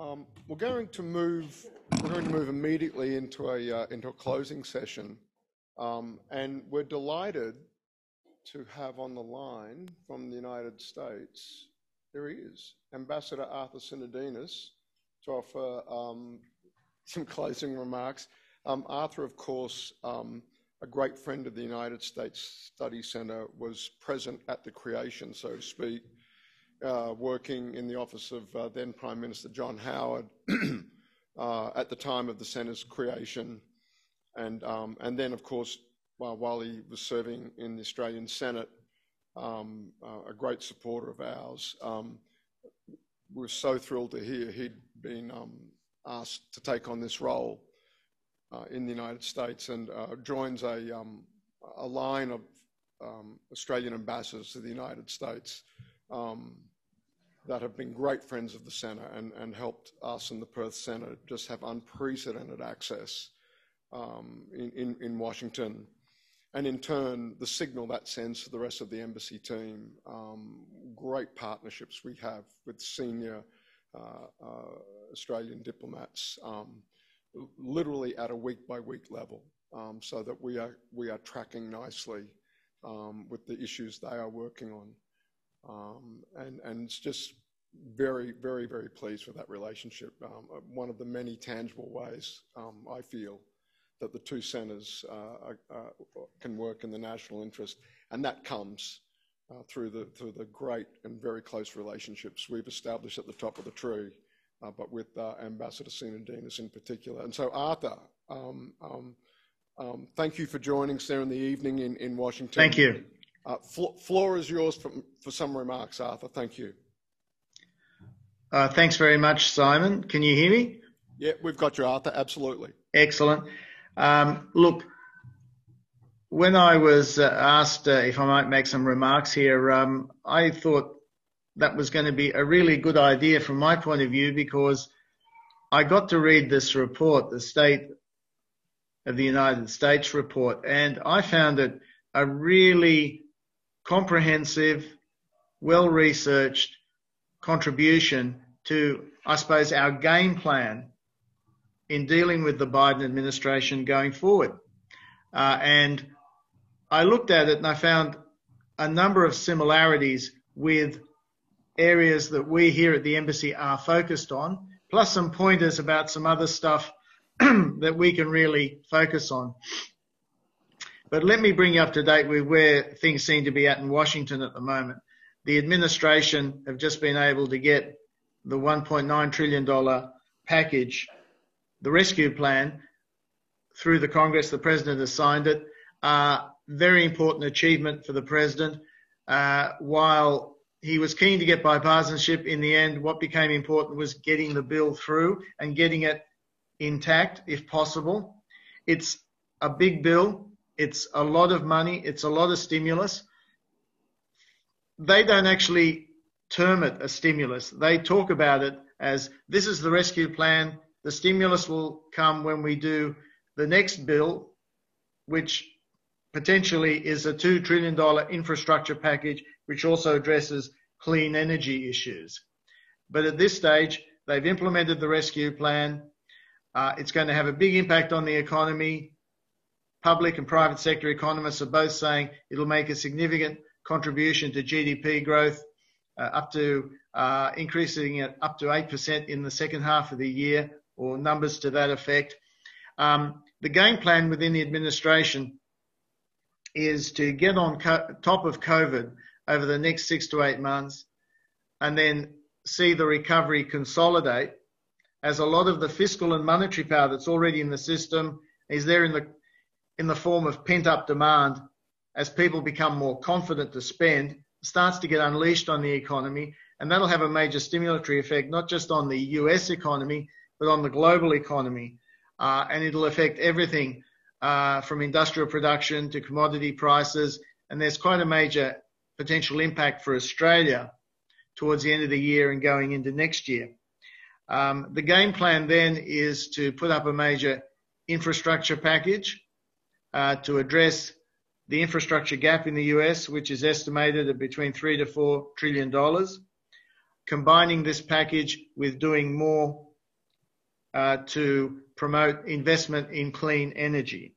Um, we're going to move. We're going to move immediately into a uh, into a closing session, um, and we're delighted to have on the line from the United States. There he is, Ambassador Arthur Sinodinos, to offer um, some closing remarks. Um, Arthur, of course, um, a great friend of the United States Study Center, was present at the creation, so to speak uh, working in the office of uh, then Prime Minister John Howard uh, at the time of the centre's creation. And, um, and then, of course, while, while he was serving in the Australian Senate, um, uh, a great supporter of ours. Um, we were so thrilled to hear he'd been um, asked to take on this role in the United States and joins a, um, a line of um, Australian ambassadors to the United States um, that have been great friends of the centre and, and helped us and the Perth Centre just have unprecedented access um, in, in, in, Washington. And in turn, the signal that sends to the rest of the embassy team, um, great partnerships we have with senior uh, uh, Australian diplomats, um, literally at a week by week level, um, so that we are, we are tracking nicely um, with the issues they are working on. Um, and, it's just very, very, very pleased with that relationship. Um, uh, one of the many tangible ways um, I feel that the two centres uh, can work in the national interest, and that comes uh, through the great and very close relationships we've established at the top of the tree, but with Ambassador Sinodinos in particular. And so, Arthur, thank you for joining us there in the evening in, in Washington. Thank you. Uh, floor is yours for, for some remarks, Arthur. Thank you. Uh, thanks very much, Simon. Can you hear me? Yeah, we've got you, Arthur. Absolutely. Excellent. Um, look, when I was uh, asked uh, if I might make some remarks here, um, I thought that was going to be a really good idea from my point of view because I got to read this report, the State of the United States report, and I found it a really comprehensive, well-researched contribution to, I suppose, our game plan in dealing with the Biden administration going forward. Uh, and I looked at it and I found a number of similarities with areas that we here at the embassy are focused on, plus some pointers about some other stuff that we can really focus on. But let me bring you up to date with where things seem to be at in Washington at the moment. The administration have just been able to get the $1.9 trillion package, the rescue plan, through the Congress. The president has signed it. Uh, very important achievement for the president. Uh, while he was keen to get bipartisanship, in the end, what became important was getting the bill through and getting it intact, if possible. It's a big bill. It's a lot of money. It's a lot of stimulus. They don't actually term it a stimulus. They talk about it as this is the rescue plan. The stimulus will come when we do the next bill, which potentially is a $2 trillion infrastructure package, which also addresses clean energy issues. But at this stage, they've implemented the rescue plan. Uh, it's going to have a big impact on the economy public and private sector economists are both saying it'll make a significant contribution to GDP growth, uh, up to uh, increasing it up to 8% in the second half of the year, or numbers to that effect. Um, the game plan within the administration is to get on co- top of COVID over the next six to eight months and then see the recovery consolidate as a lot of the fiscal and monetary power that's already in the system is there in the in the form of pent up demand as people become more confident to spend starts to get unleashed on the economy and that'll have a major stimulatory effect not just on the US economy but on the global economy uh, and it'll affect everything uh, from industrial production to commodity prices and there's quite a major potential impact for Australia towards the end of the year and going into next year. Um, the game plan then is to put up a major infrastructure package uh, to address the infrastructure gap in the US, which is estimated at between three to four trillion dollars. Combining this package with doing more uh, to promote investment in clean energy.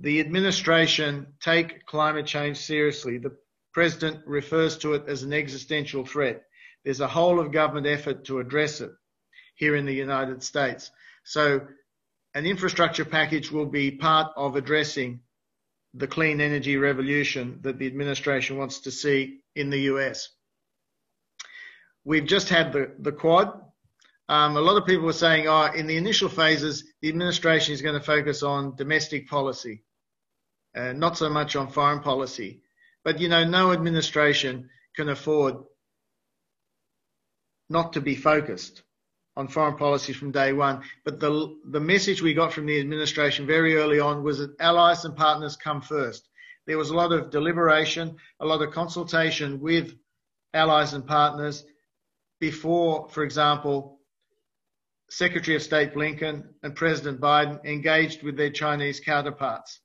The administration take climate change seriously. The president refers to it as an existential threat. There's a whole of government effort to address it here in the United States. So an infrastructure package will be part of addressing the clean energy revolution that the administration wants to see in the US. We've just had the, the Quad. Um, a lot of people were saying, oh, in the initial phases, the administration is going to focus on domestic policy, uh, not so much on foreign policy. But, you know, no administration can afford not to be focused on foreign policy from day one. But the, the message we got from the administration very early on was that allies and partners come first. There was a lot of deliberation, a lot of consultation with allies and partners before, for example, Secretary of State Blinken and President Biden engaged with their Chinese counterparts.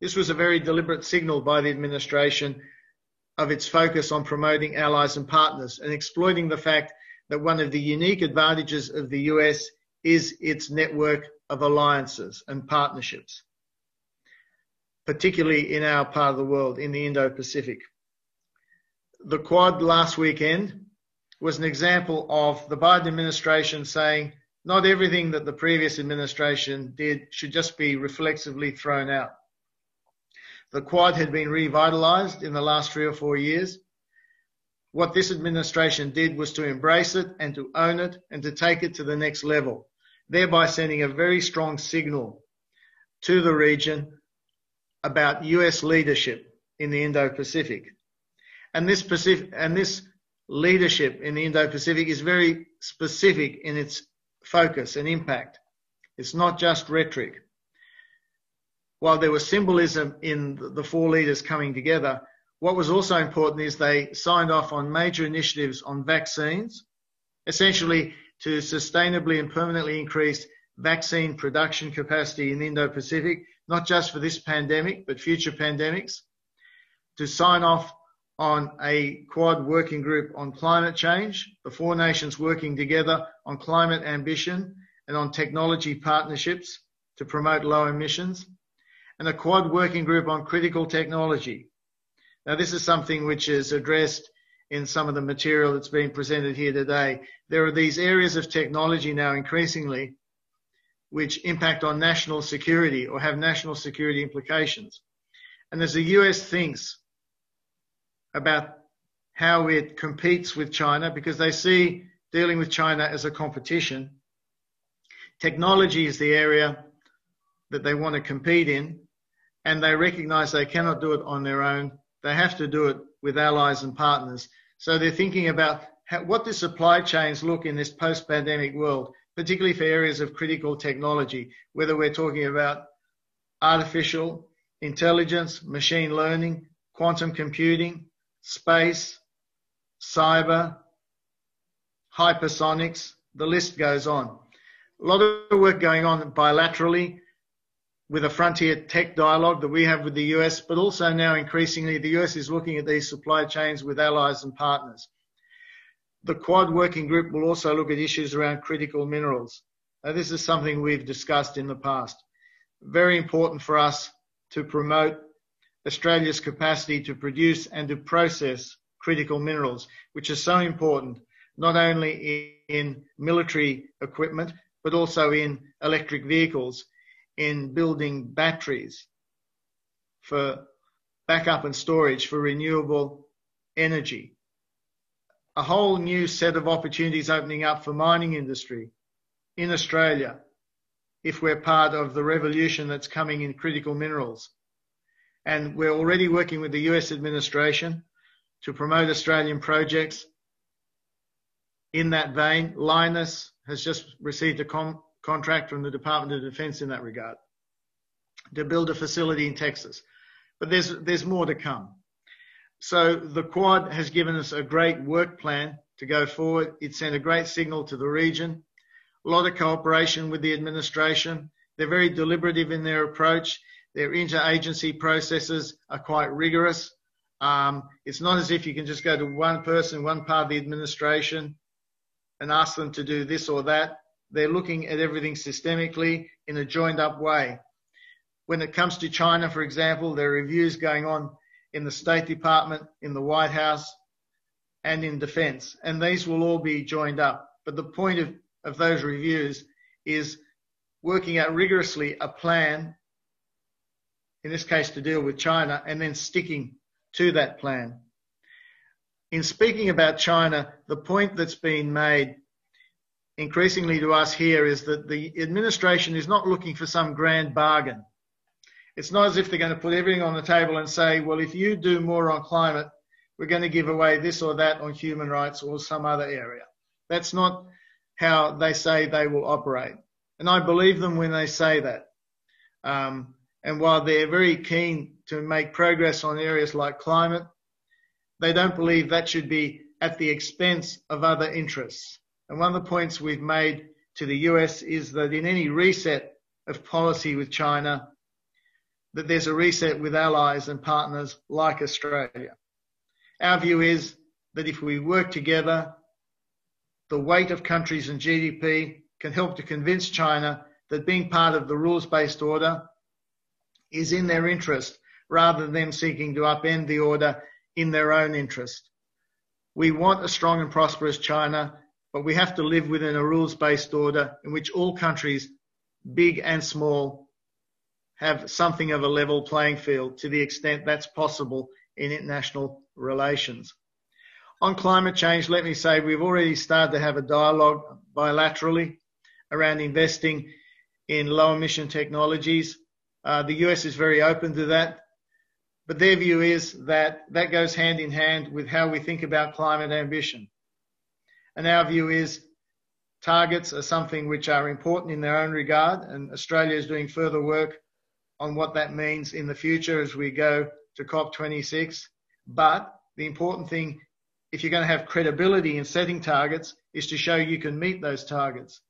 This was a very deliberate signal by the administration of its focus on promoting allies and partners and exploiting the fact that one of the unique advantages of the US is its network of alliances and partnerships, particularly in our part of the world, in the Indo-Pacific. The Quad last weekend was an example of the Biden administration saying not everything that the previous administration did should just be reflexively thrown out. The Quad had been revitalized in the last three or four years what this administration did was to embrace it and to own it and to take it to the next level, thereby sending a very strong signal to the region about US leadership in the Indo-Pacific. And this Pacific, and this leadership in the Indo-Pacific is very specific in its focus and impact. It's not just rhetoric. While there was symbolism in the four leaders coming together, what was also important is they signed off on major initiatives on vaccines, essentially to sustainably and permanently increase vaccine production capacity in the Indo-Pacific, not just for this pandemic, but future pandemics, to sign off on a Quad working group on climate change, the four nations working together on climate ambition and on technology partnerships to promote low emissions, and a Quad working group on critical technology, now, this is something which is addressed in some of the material that's being presented here today. There are these areas of technology now increasingly which impact on national security or have national security implications. And as the US thinks about how it competes with China, because they see dealing with China as a competition, technology is the area that they want to compete in, and they recognize they cannot do it on their own they have to do it with allies and partners. So they're thinking about how, what do supply chains look in this post-pandemic world, particularly for areas of critical technology, whether we're talking about artificial intelligence, machine learning, quantum computing, space, cyber, hypersonics, the list goes on. A lot of work going on bilaterally with a frontier tech dialogue that we have with the US, but also now increasingly the US is looking at these supply chains with allies and partners. The Quad working group will also look at issues around critical minerals. Now, this is something we've discussed in the past. Very important for us to promote Australia's capacity to produce and to process critical minerals, which is so important, not only in military equipment, but also in electric vehicles in building batteries for backup and storage for renewable energy. A whole new set of opportunities opening up for mining industry in Australia if we're part of the revolution that's coming in critical minerals. And we're already working with the US administration to promote Australian projects in that vein. Lynas has just received a com- contract from the Department of Defense in that regard to build a facility in Texas. But there's, there's more to come. So the Quad has given us a great work plan to go forward. It sent a great signal to the region. A lot of cooperation with the administration. They're very deliberative in their approach. Their interagency processes are quite rigorous. Um, it's not as if you can just go to one person, one part of the administration and ask them to do this or that they're looking at everything systemically in a joined up way. When it comes to China, for example, there are reviews going on in the State Department, in the White House, and in defense. And these will all be joined up. But the point of, of those reviews is working out rigorously a plan, in this case to deal with China, and then sticking to that plan. In speaking about China, the point that's been made increasingly to us here is that the administration is not looking for some grand bargain. It's not as if they're going to put everything on the table and say, well, if you do more on climate, we're going to give away this or that on human rights or some other area. That's not how they say they will operate. And I believe them when they say that. Um, and while they're very keen to make progress on areas like climate, they don't believe that should be at the expense of other interests. And one of the points we've made to the US is that in any reset of policy with China, that there's a reset with allies and partners like Australia. Our view is that if we work together, the weight of countries and GDP can help to convince China that being part of the rules-based order is in their interest rather than them seeking to upend the order in their own interest. We want a strong and prosperous China, but we have to live within a rules-based order in which all countries, big and small, have something of a level playing field to the extent that's possible in international relations. On climate change, let me say we've already started to have a dialogue bilaterally around investing in low emission technologies. Uh, the US is very open to that, but their view is that that goes hand in hand with how we think about climate ambition. And our view is targets are something which are important in their own regard, and Australia is doing further work on what that means in the future as we go to COP26. But the important thing, if you're going to have credibility in setting targets, is to show you can meet those targets.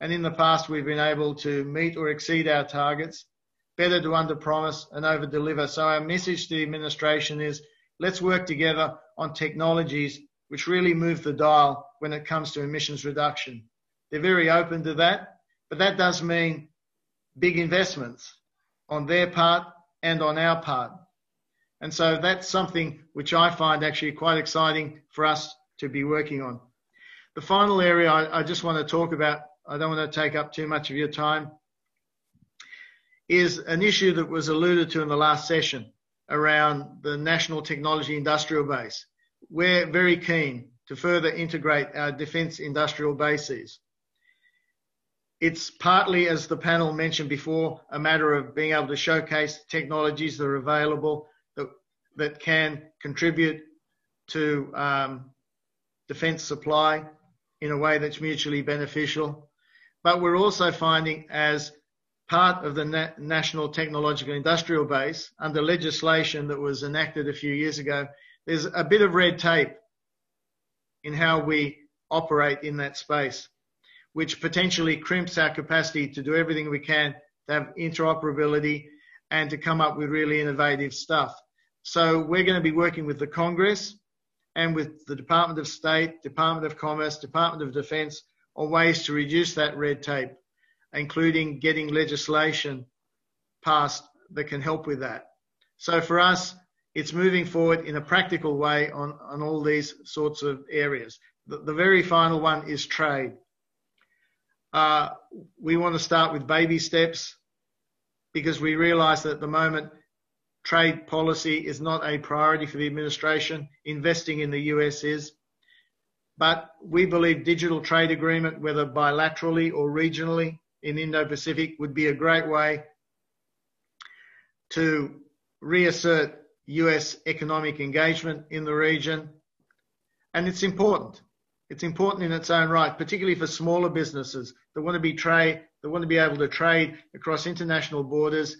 And in the past, we've been able to meet or exceed our targets. Better to underpromise and overdeliver. So our message to the administration is let's work together on technologies which really move the dial when it comes to emissions reduction. They're very open to that, but that does mean big investments on their part and on our part. And so that's something which I find actually quite exciting for us to be working on. The final area I, I just want to talk about, I don't want to take up too much of your time, is an issue that was alluded to in the last session around the National Technology Industrial Base. We're very keen to further integrate our defence industrial bases. It's partly, as the panel mentioned before, a matter of being able to showcase technologies that are available that, that can contribute to um, defence supply in a way that's mutually beneficial. But we're also finding as part of the Na- National Technological Industrial Base under legislation that was enacted a few years ago, there's a bit of red tape in how we operate in that space which potentially crimps our capacity to do everything we can to have interoperability and to come up with really innovative stuff. So we're going to be working with the Congress and with the Department of State, Department of Commerce, Department of Defense on ways to reduce that red tape, including getting legislation passed that can help with that. So for us, it's moving forward in a practical way on, on all these sorts of areas. The, the very final one is trade. Uh, we want to start with baby steps because we realise that at the moment trade policy is not a priority for the administration. Investing in the US is. But we believe digital trade agreement, whether bilaterally or regionally in Indo-Pacific, would be a great way to reassert US economic engagement in the region. And it's important. It's important in its own right, particularly for smaller businesses that want to be trade, that want to be able to trade across international borders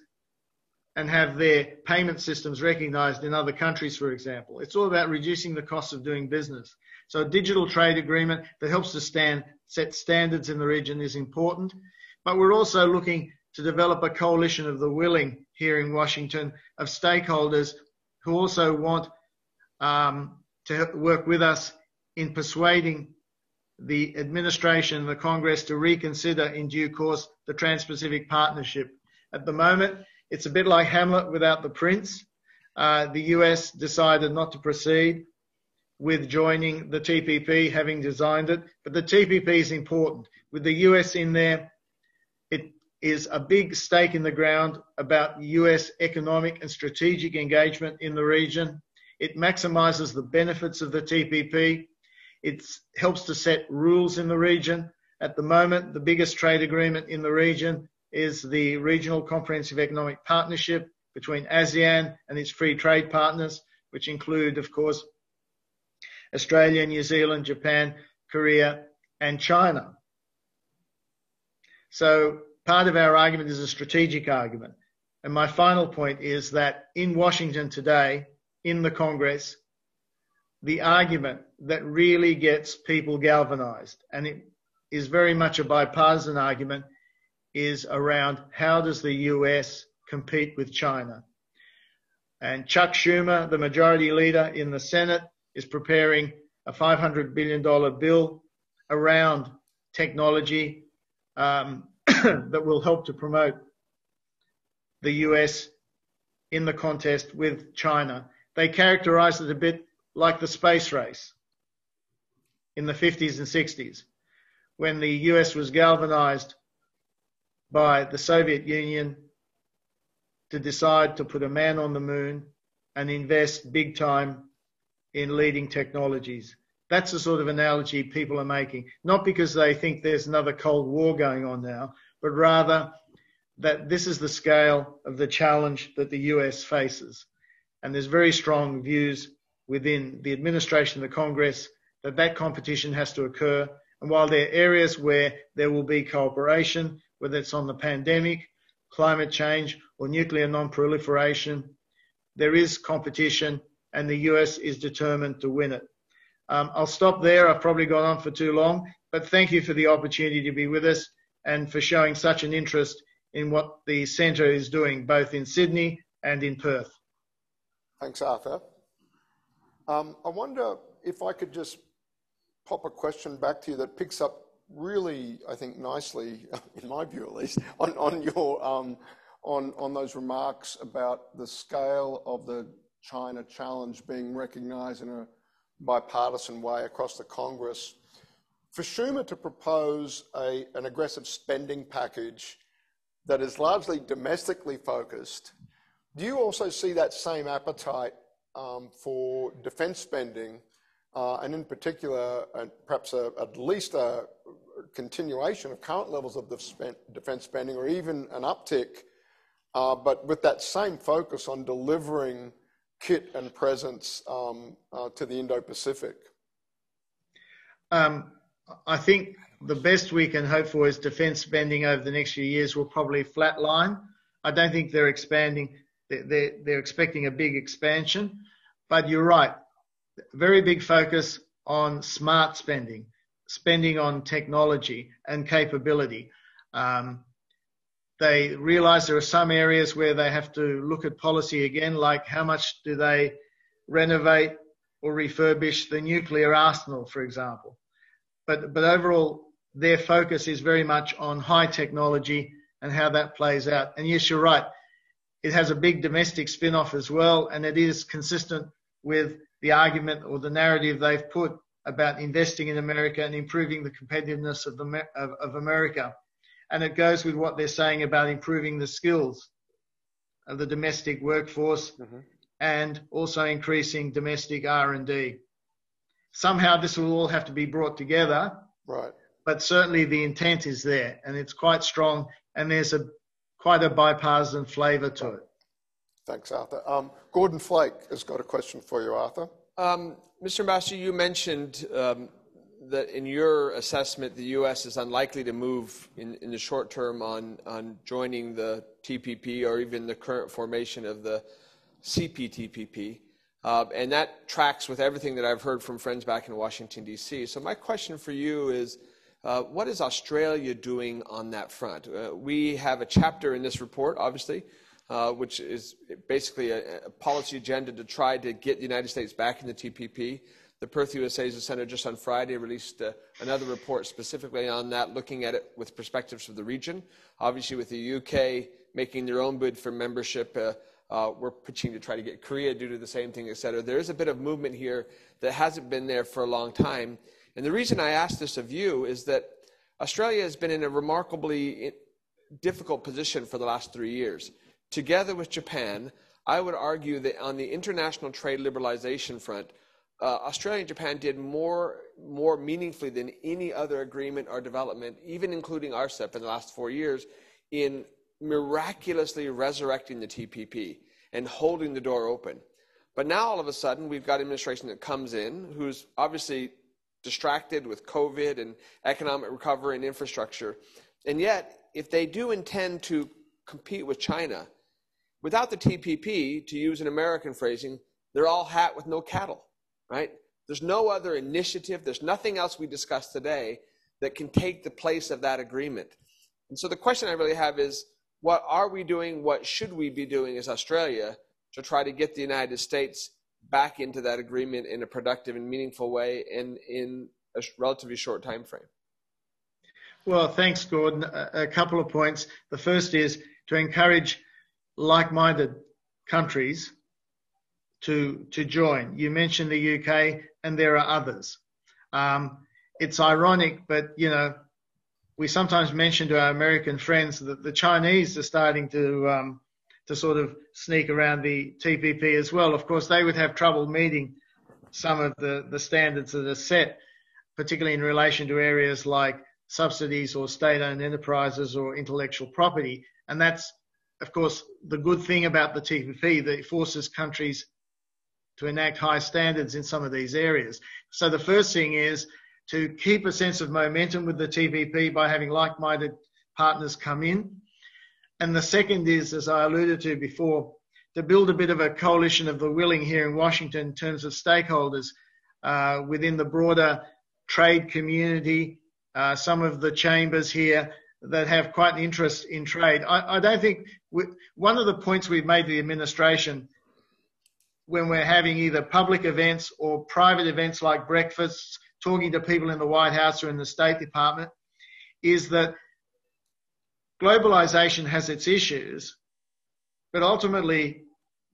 and have their payment systems recognized in other countries, for example. It's all about reducing the cost of doing business. So a digital trade agreement that helps to stand, set standards in the region is important. But we're also looking to develop a coalition of the willing here in Washington of stakeholders who also want um, to work with us in persuading the administration and the Congress to reconsider in due course the Trans Pacific Partnership. At the moment, it's a bit like Hamlet without the prince. Uh, the US decided not to proceed with joining the TPP, having designed it, but the TPP is important. With the US in there, is a big stake in the ground about US economic and strategic engagement in the region. It maximizes the benefits of the TPP. It helps to set rules in the region. At the moment, the biggest trade agreement in the region is the Regional Comprehensive Economic Partnership between ASEAN and its free trade partners, which include, of course, Australia, New Zealand, Japan, Korea, and China. So part of our argument is a strategic argument. And my final point is that in Washington today, in the Congress, the argument that really gets people galvanized, and it is very much a bipartisan argument, is around how does the US compete with China? And Chuck Schumer, the majority leader in the Senate, is preparing a $500 billion bill around technology um, that will help to promote the US in the contest with China. They characterized it a bit like the space race in the 50s and 60s when the US was galvanized by the Soviet Union to decide to put a man on the moon and invest big time in leading technologies. That's the sort of analogy people are making, not because they think there's another Cold War going on now, but rather that this is the scale of the challenge that the US faces. And there's very strong views within the administration, the Congress, that that competition has to occur. And while there are areas where there will be cooperation, whether it's on the pandemic, climate change, or nuclear non-proliferation, there is competition and the US is determined to win it. Um, I'll stop there. I've probably gone on for too long, but thank you for the opportunity to be with us and for showing such an interest in what the centre is doing, both in Sydney and in Perth. Thanks, Arthur. Um, I wonder if I could just pop a question back to you that picks up really, I think, nicely, in my view at least, on, on your um, on on those remarks about the scale of the China challenge being recognised in a bipartisan way across the Congress. For Schumer to propose a, an aggressive spending package that is largely domestically focused, do you also see that same appetite um, for defence spending, uh, and in particular, uh, perhaps a, at least a continuation of current levels of defence spending, or even an uptick, uh, but with that same focus on delivering kit and presence um, uh, to the Indo-Pacific? Um, I think the best we can hope for is defence spending over the next few years will probably flatline. I don't think they're expanding. They're, they're expecting a big expansion, but you're right. Very big focus on smart spending, spending on technology and capability. Um, they realize there are some areas where they have to look at policy again, like how much do they renovate or refurbish the nuclear arsenal, for example. But, but overall, their focus is very much on high technology and how that plays out. And yes, you're right. It has a big domestic spin off as well, and it is consistent with the argument or the narrative they've put about investing in America and improving the competitiveness of, the, of, of America and it goes with what they're saying about improving the skills of the domestic workforce mm-hmm. and also increasing domestic R&D. Somehow this will all have to be brought together. Right. But certainly the intent is there and it's quite strong and there's a quite a bipartisan flavour to it. Thanks, Arthur. Um, Gordon Flake has got a question for you, Arthur. Um, Mr. Ambassador, you mentioned um, that in your assessment, the U.S. is unlikely to move in, in the short term on, on joining the TPP or even the current formation of the CPTPP. Uh, and that tracks with everything that I've heard from friends back in Washington, D.C. So my question for you is, uh, what is Australia doing on that front? Uh, we have a chapter in this report, obviously, uh, which is basically a, a, policy agenda to try to get the United States back in the TPP. The Perth USA Center just on Friday released uh, another report specifically on that, looking at it with perspectives from the region. Obviously, with the UK making their own bid for membership, uh, uh, we're pitching to try to get Korea due to the same thing, et cetera. There is a bit of movement here that hasn't been there for a long time. And the reason I ask this of you is that Australia has been in a remarkably difficult position for the last three years. Together with Japan, I would argue that on the international trade liberalization front, uh, Australia and Japan did more, more meaningfully than any other agreement or development, even including RCEP in the last four years, in miraculously resurrecting the TPP and holding the door open. But now all of a sudden, we've got an administration that comes in who's obviously distracted with COVID and economic recovery and infrastructure. And yet, if they do intend to compete with China, without the TPP, to use an American phrasing, they're all hat with no cattle right? There's no other initiative, there's nothing else we discussed today that can take the place of that agreement. And so the question I really have is what are we doing? What should we be doing as Australia to try to get the United States back into that agreement in a productive and meaningful way and in a relatively short time frame? Well, thanks, Gordon. A couple of points. The first is to encourage like minded countries to, to join. You mentioned the UK, and there are others. Um, it's ironic, but you know, we sometimes mention to our American friends that the Chinese are starting to um, to sort of sneak around the TPP as well. Of course, they would have trouble meeting some of the, the standards that are set, particularly in relation to areas like subsidies or state-owned enterprises or intellectual property. And that's, of course, the good thing about the TPP that it forces countries to enact high standards in some of these areas. So the first thing is to keep a sense of momentum with the TPP by having like-minded partners come in. And the second is, as I alluded to before, to build a bit of a coalition of the willing here in Washington in terms of stakeholders uh, within the broader trade community, uh, some of the chambers here that have quite an interest in trade. I, I don't think we, one of the points we've made to the administration when we're having either public events or private events like breakfasts, talking to people in the White House or in the State Department, is that globalization has its issues, but ultimately,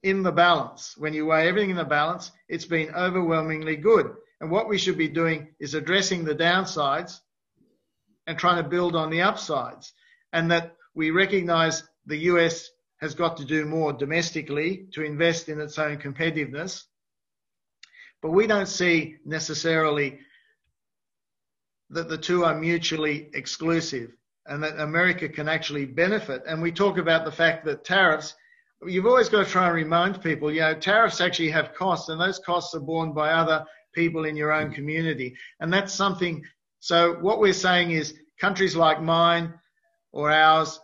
in the balance, when you weigh everything in the balance, it's been overwhelmingly good. And what we should be doing is addressing the downsides and trying to build on the upsides. And that we recognize the US has got to do more domestically to invest in its own competitiveness. But we don't see necessarily that the two are mutually exclusive and that America can actually benefit. And we talk about the fact that tariffs, you've always got to try and remind people, you know, tariffs actually have costs and those costs are borne by other people in your own community. And that's something, so what we're saying is countries like mine or ours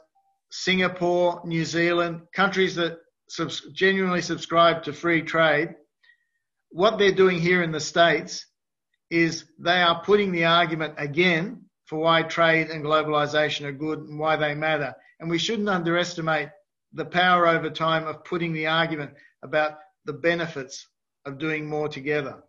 Singapore, New Zealand, countries that subs- genuinely subscribe to free trade, what they're doing here in the States is they are putting the argument again for why trade and globalization are good and why they matter. And we shouldn't underestimate the power over time of putting the argument about the benefits of doing more together.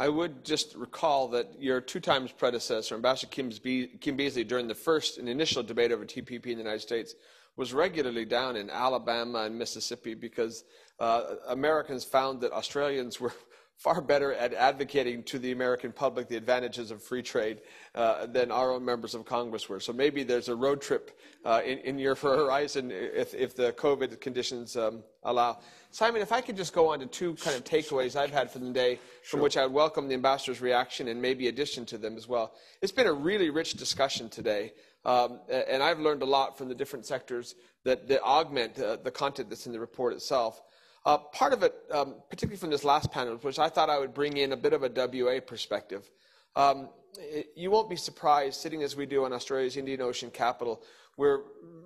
I would just recall that your two times predecessor, Ambassador Kim, Kim Beazley, during the first and initial debate over TPP in the United States, was regularly down in Alabama and Mississippi because uh, Americans found that Australians were far better at advocating to the American public the advantages of free trade uh, than our own members of Congress were. So maybe there's a road trip uh, in, in, your horizon if, if the COVID conditions um, allow. Simon, if I could just go on to two kind of takeaways I've had from the day, from which I would welcome the ambassador's reaction and maybe addition to them as well. It's been a really rich discussion today. Um, and I've learned a lot from the different sectors that, that augment uh, the content that's in the report itself. Uh, part of it, um, particularly from this last panel, which I thought I would bring in a bit of a WA perspective. Um, it, you won't be surprised, sitting as we do on Australia's Indian Ocean capital, we're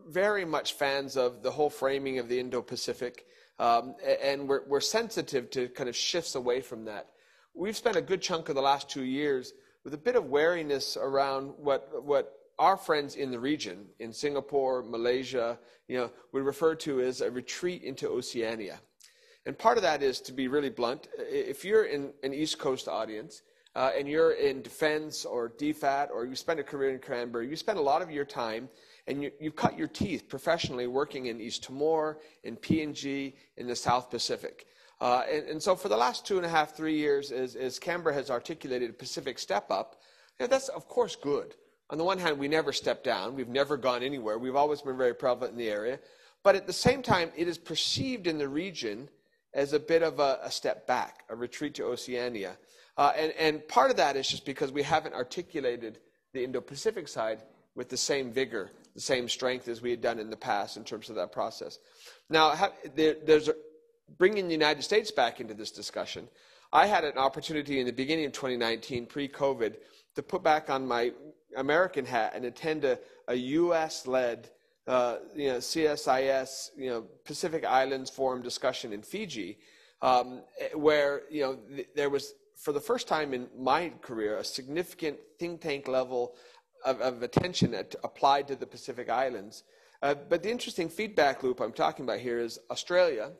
very much fans of the whole framing of the Indo-Pacific, um, and we're, we're sensitive to kind of shifts away from that. We've spent a good chunk of the last two years with a bit of wariness around what, what our friends in the region, in Singapore, Malaysia, you know, would refer to as a retreat into Oceania. And part of that is, to be really blunt, if you're in an East Coast audience uh, and you're in defense or DFAT or you spend a career in Canberra, you spend a lot of your time and you, have cut your teeth professionally working in East Timor, in PNG, in the South Pacific. Uh, and, and, so for the last two and a half, three years, as, as Canberra has articulated a Pacific step up, you know, that's of course good. On the one hand, we never stepped down. We've never gone anywhere. We've always been very prevalent in the area. But at the same time, it is perceived in the region as a bit of a, a step back, a retreat to Oceania. Uh, and, and part of that is just because we haven't articulated the Indo Pacific side with the same vigor, the same strength as we had done in the past in terms of that process. Now, there, there's a, bringing the United States back into this discussion. I had an opportunity in the beginning of 2019, pre COVID, to put back on my American hat and attend a, a US led uh, you know, CSIS, you know, Pacific Islands Forum discussion in Fiji, um, where you know th- there was for the first time in my career a significant think tank level of, of attention at, applied to the Pacific Islands. Uh, but the interesting feedback loop I'm talking about here is Australia,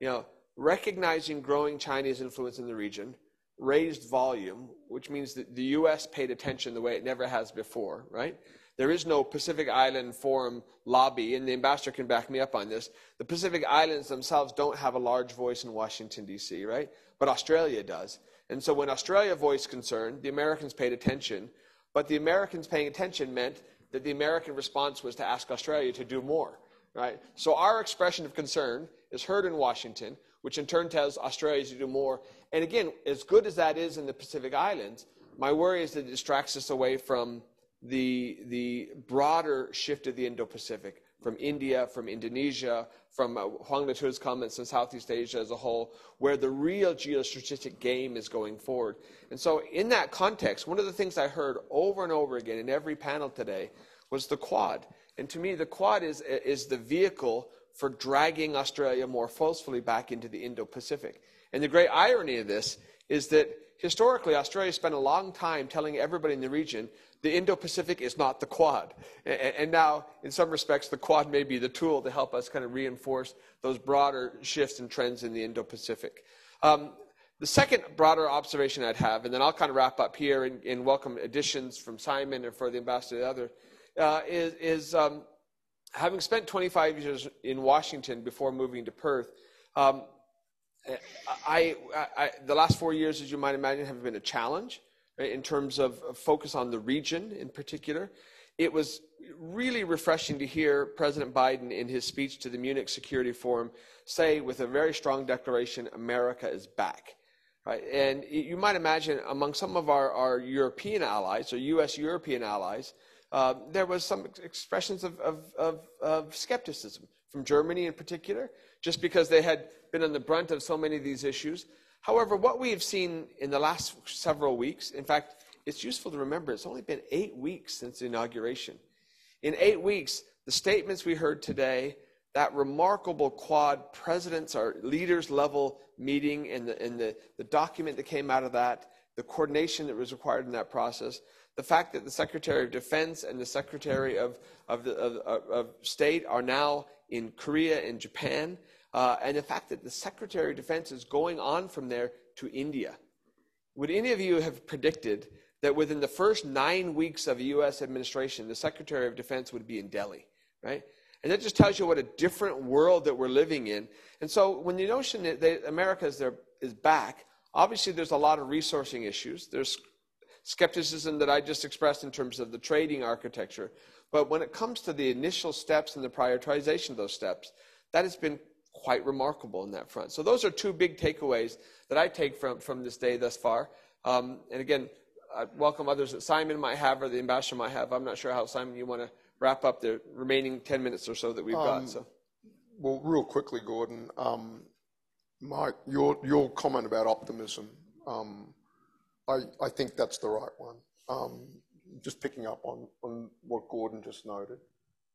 you know, recognizing growing Chinese influence in the region, raised volume, which means that the U.S. paid attention the way it never has before, right? There is no Pacific Island Forum lobby, and the ambassador can back me up on this. The Pacific Islands themselves don't have a large voice in Washington, D.C., right? But Australia does. And so when Australia voiced concern, the Americans paid attention. But the Americans paying attention meant that the American response was to ask Australia to do more, right? So our expression of concern is heard in Washington, which in turn tells Australia to do more. And again, as good as that is in the Pacific Islands, my worry is that it distracts us away from the, the broader shift of the Indo-Pacific from India, from Indonesia, from uh, Huang Natu's comments in Southeast Asia as a whole, where the real geostrategic game is going forward. And so, in that context, one of the things I heard over and over again in every panel today was the Quad. And to me, the Quad is, is the vehicle for dragging Australia more forcefully back into the Indo Pacific. And the great irony of this is that historically, Australia spent a long time telling everybody in the region the Indo Pacific is not the Quad. And, now, in some respects, the Quad may be the tool to help us kind of reinforce those broader shifts and trends in the Indo Pacific. Um, the second broader observation I'd have, and then I'll kind of wrap up here and, and welcome additions from Simon and for the ambassador and other, uh, is, is um, having spent 25 years in Washington before moving to Perth, um, I, I, the last four years, as you might imagine, have been a challenge in terms of focus on the region in particular. It was really refreshing to hear President Biden in his speech to the Munich Security Forum say, with a very strong declaration, America is back. Right? And you might imagine among some of our, our European allies, or U.S. European allies, uh, there was some expressions of, of, of, of skepticism from Germany in particular, just because they had been on the brunt of so many of these issues. However, what we have seen in the last several weeks, in fact, it's useful to remember it's only been eight weeks since the inauguration. In eight weeks, the statements we heard today, that remarkable quad presidents or leaders level meeting and, the, and the, the document that came out of that, the coordination that was required in that process, the fact that the Secretary of Defense and the Secretary of, of, the, of, of State are now in Korea and Japan, uh, and the fact that the Secretary of Defense is going on from there to India. Would any of you have predicted that within the first nine weeks of a U.S. administration, the Secretary of Defense would be in Delhi, right? And that just tells you what a different world that we're living in. And so when the notion that America is, there, is back, obviously there's a lot of resourcing issues. There's skepticism that I just expressed in terms of the trading architecture. But when it comes to the initial steps and the prioritization of those steps, that has been quite remarkable in that front. So those are two big takeaways that I take from, from this day thus far. Um, and again, I welcome others that Simon might have or the ambassador might have. I'm not sure how, Simon, you want to wrap up the remaining 10 minutes or so that we've um, got. So. Well, real quickly, Gordon, um, my, your, your comment about optimism, um, I, I think that's the right one. Um, just picking up on, on what Gordon just noted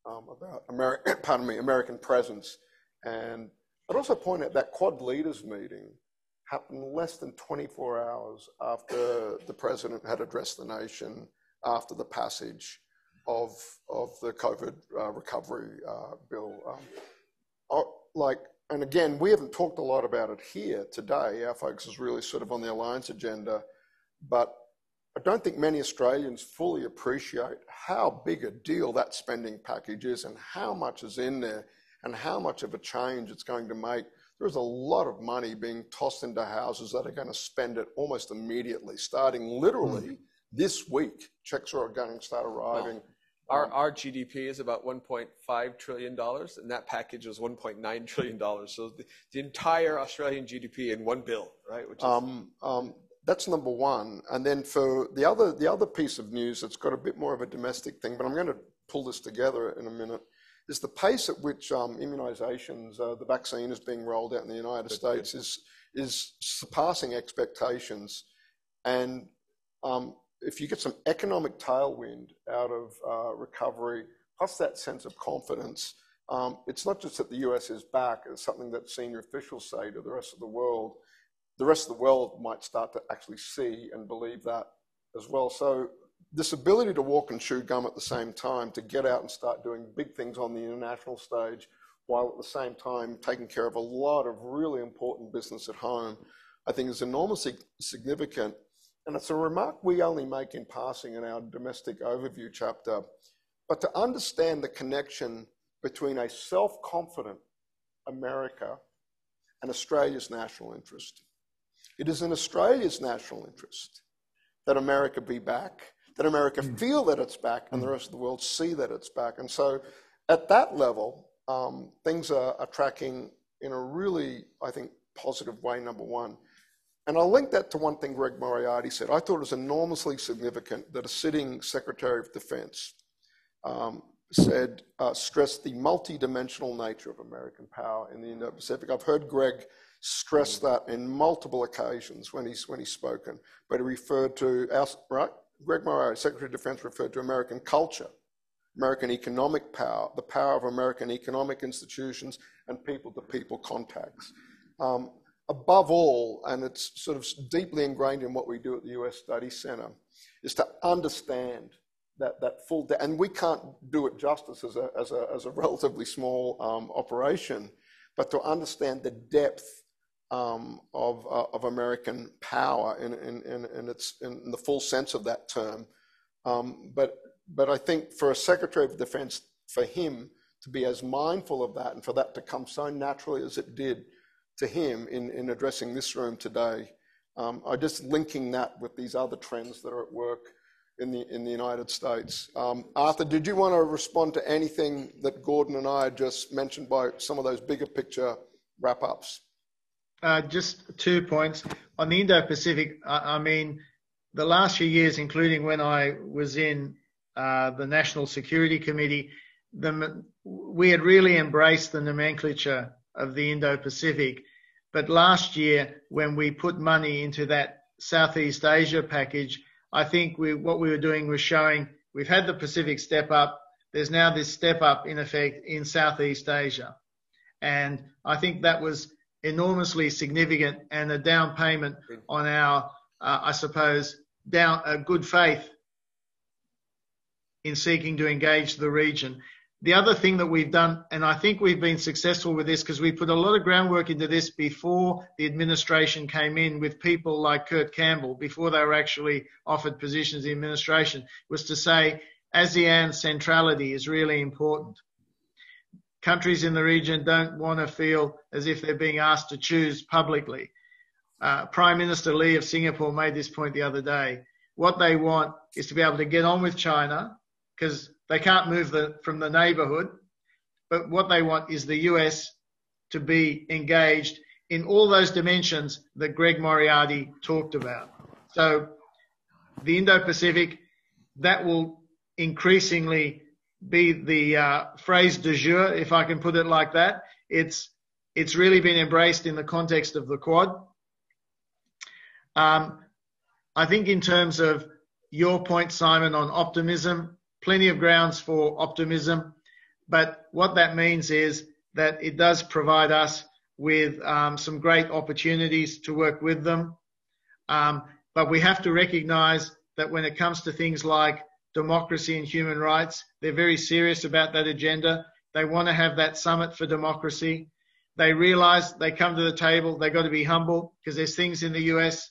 um, about American, pardon me, American presence and I'd also point out that Quad leaders meeting happened less than 24 hours after the president had addressed the nation after the passage of, of the COVID uh, recovery uh, bill. Um, like and again, we haven't talked a lot about it here today. Our focus is really sort of on the alliance agenda, but I don't think many Australians fully appreciate how big a deal that spending package is and how much is in there and how much of a change it's going to make. There's a lot of money being tossed into houses that are going to spend it almost immediately, starting literally this week. Checks are going to start arriving. Our, our GDP is about $1.5 trillion, and that package was $1.9 trillion. So the, the entire Australian GDP in one bill, right? Which is, Um, um, that's number one. And then for the other, the other piece of news that's got a bit more of a domestic thing, but I'm going to pull this together in a minute, is the pace at which um, immunizations, uh, the vaccine is being rolled out in the United States is, is surpassing expectations. And um, if you get some economic tailwind out of uh, recovery, plus that sense of confidence, um, it's not just that the US is back, it's something that senior officials say to the rest of the world. The rest of the world might start to actually see and believe that as well. So, this ability to walk and chew gum at the same time, to get out and start doing big things on the international stage, while at the same time taking care of a lot of really important business at home, I think is enormously significant. And it's a remark we only make in passing in our domestic overview chapter. But to understand the connection between a self confident America and Australia's national interest. It is in Australia's national interest that America be back, that America feel that it's back, and the rest of the world see that it's back. And so, at that level, um, things are, are tracking in a really, I think, positive way, number one. And I'll link that to one thing Greg Moriarty said. I thought it was enormously significant that a sitting Secretary of Defense um, said, uh, stressed the multidimensional nature of American power in the Indo-Pacific. I've heard Greg stress that in multiple occasions when he's when he's spoken, but he referred to our, right. Greg Moriarty, Secretary of Defense, referred to American culture, American economic power, the power of American economic institutions, and people-to-people contacts. Um, above all, and it's sort of deeply ingrained in what we do at the US Study Center, is to understand that, that full, de- and we can't do it justice as a, as a, as a relatively small um, operation, but to understand the depth um, of, uh, of American power in, in, in, in, its, in the full sense of that term. Um, but, but I think for a Secretary of Defense, for him to be as mindful of that and for that to come so naturally as it did to him in, in addressing this room today, um, I just linking that with these other trends that are at work in the, in the United States. Um, Arthur, did you want to respond to anything that Gordon and I just mentioned by some of those bigger picture wrap ups? Uh, just two points. On the Indo-Pacific, I, I, mean, the last few years, including when I was in uh, the National Security Committee, the, we had really embraced the nomenclature of the Indo-Pacific. But last year, when we put money into that Southeast Asia package, I think we, what we were doing was showing we've had the Pacific step up. There's now this step up in effect in Southeast Asia. And I think that was enormously significant and a down payment on our, uh, I suppose, down a good faith in seeking to engage the region. The other thing that we've done, and I think we've been successful with this because we put a lot of groundwork into this before the administration came in with people like Kurt Campbell, before they were actually offered positions in the administration, was to say ASEAN centrality is really important countries in the region don't want to feel as if they're being asked to choose publicly. Uh, Prime Minister Lee of Singapore made this point the other day. What they want is to be able to get on with China because they can't move the, from the neighborhood. But what they want is the US to be engaged in all those dimensions that Greg Moriarty talked about. So the Indo-Pacific, that will increasingly be the uh, phrase de jour, if I can put it like that. It's it's really been embraced in the context of the Quad. Um, I think in terms of your point, Simon, on optimism, plenty of grounds for optimism, but what that means is that it does provide us with um, some great opportunities to work with them. Um, but we have to recognise that when it comes to things like democracy and human rights. They're very serious about that agenda. They want to have that summit for democracy. They realize they come to the table, they've got to be humble because there's things in the US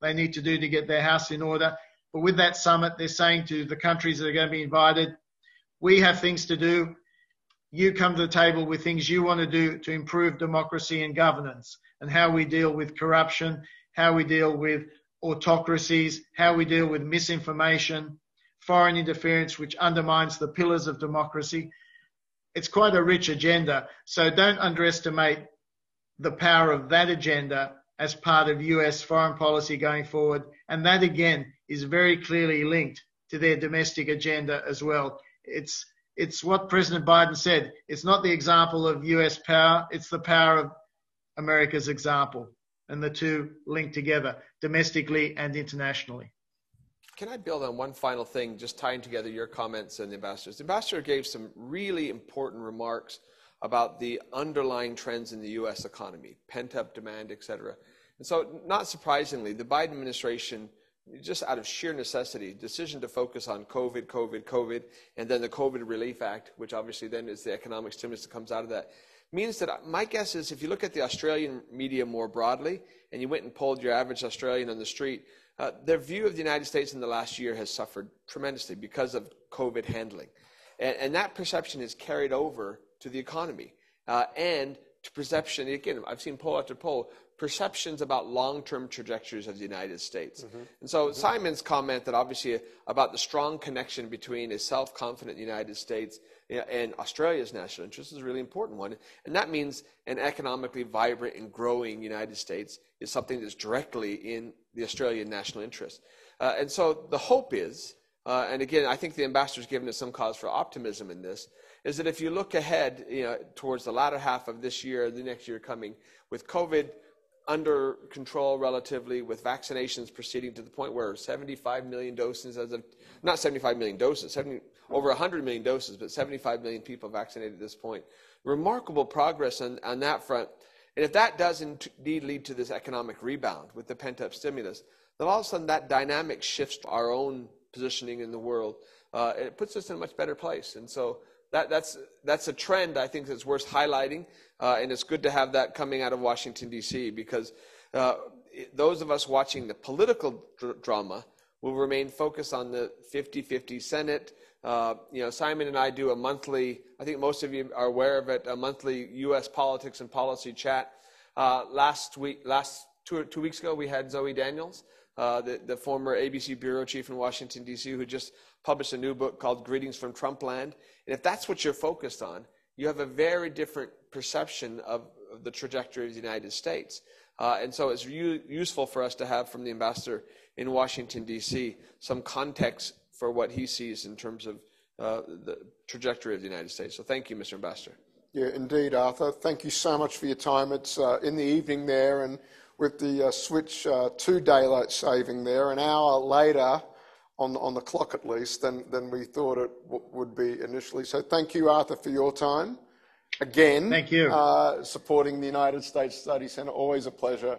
they need to do to get their house in order. But with that summit, they're saying to the countries that are going to be invited, we have things to do. You come to the table with things you want to do to improve democracy and governance and how we deal with corruption, how we deal with autocracies, how we deal with misinformation, foreign interference, which undermines the pillars of democracy. It's quite a rich agenda. So don't underestimate the power of that agenda as part of US foreign policy going forward. And that again is very clearly linked to their domestic agenda as well. It's, it's what President Biden said. It's not the example of US power, it's the power of America's example. And the two link together domestically and internationally. Can I build on one final thing, just tying together your comments and the ambassador's? The ambassador gave some really important remarks about the underlying trends in the U.S. economy, pent-up demand, et cetera. And so, not surprisingly, the Biden administration, just out of sheer necessity, decision to focus on COVID, COVID, COVID, and then the COVID Relief Act, which obviously then is the economic stimulus that comes out of that, means that my guess is if you look at the Australian media more broadly, and you went and polled your average Australian on the street, uh, their view of the United States in the last year has suffered tremendously because of COVID handling. And, and that perception is carried over to the economy uh, and to perception. Again, I've seen poll after poll, perceptions about long-term trajectories of the United States. Mm-hmm. And so mm-hmm. Simon's comment that obviously about the strong connection between a self-confident United States and Australia's national interest is a really important one. And that means an economically vibrant and growing United States is something that's directly in the Australian national interest. Uh, and so the hope is, uh, and again, I think the ambassador's given us some cause for optimism in this, is that if you look ahead you know, towards the latter half of this year, the next year coming, with COVID under control relatively, with vaccinations proceeding to the point where 75 million doses as of, not 75 million doses, 70, over 100 million doses, but 75 million people vaccinated at this point. Remarkable progress on, on that front. And if that does indeed lead to this economic rebound with the pent up stimulus, then all of a sudden that dynamic shifts our own positioning in the world. Uh, it puts us in a much better place. And so that, that's, that's a trend I think that's worth highlighting. Uh, and it's good to have that coming out of Washington, D.C., because uh, those of us watching the political dr- drama will remain focused on the 50 50 Senate uh, you know, Simon and I do a monthly, I think most of you are aware of it, a monthly U.S. politics and policy chat. Uh, last week, last two, two weeks ago, we had Zoe Daniels, uh, the, the former ABC bureau chief in Washington, D.C., who just published a new book called Greetings from Trumpland. And if that's what you're focused on, you have a very different perception of, the trajectory of the United States. Uh, and so it's useful for us to have from the ambassador in Washington, D.C., some context for what he sees in terms of uh, the trajectory of the United States. So thank you, Mr. Ambassador. Yeah, indeed, Arthur. Thank you so much for your time. It's uh, in the evening there, and with the uh, switch uh, to daylight saving there, an hour later on, on the clock at least than, than we thought it w- would be initially. So thank you, Arthur, for your time. Again, thank you. Uh, supporting the United States Study Centre. Always a pleasure.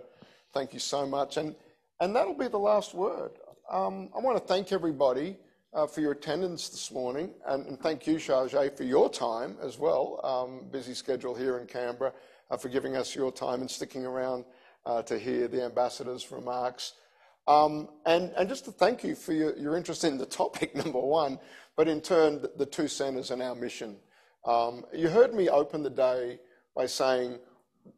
Thank you so much. And, and that'll be the last word. Um, I want to thank everybody uh, for your attendance this morning, and, and thank you, Sharjah, for your time as well. Um, busy schedule here in Canberra, uh, for giving us your time and sticking around uh, to hear the ambassador's remarks. Um, and, and just to thank you for your, your interest in the topic, number one, but in turn, the, two centres and our mission. Um, you heard me open the day by saying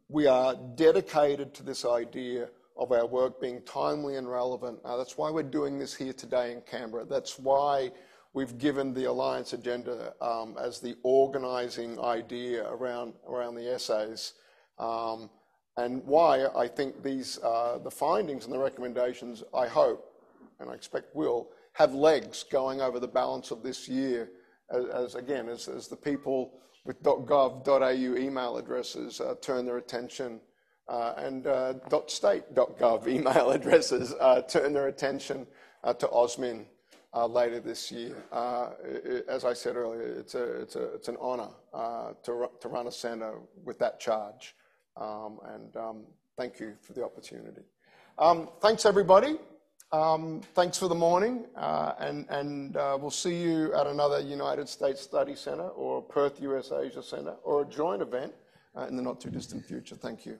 we are dedicated to this idea of our work being timely and relevant. Uh, that's why we're doing this here today in Canberra. That's why we've given the Alliance agenda um, as the organising idea around, around the essays. Um, and why I think these, uh, the findings and the recommendations, I hope, and I expect will, have legs going over the balance of this year as, as again, as, as the people with .gov.au email addresses uh, turn their attention uh, and uh, .state.gov email addresses uh, turn their attention to AUSMIN later this year. It, as I said earlier, it's, a, it's, a, it's an honour to, to run a centre with that charge. Um, and um, thank you for the opportunity. Um, thanks, everybody. Thanks for the morning, uh, and, and uh, we'll see you at another United States Study Centre or Perth US Asia Centre or a joint event uh, in the not too distant future. Thank you.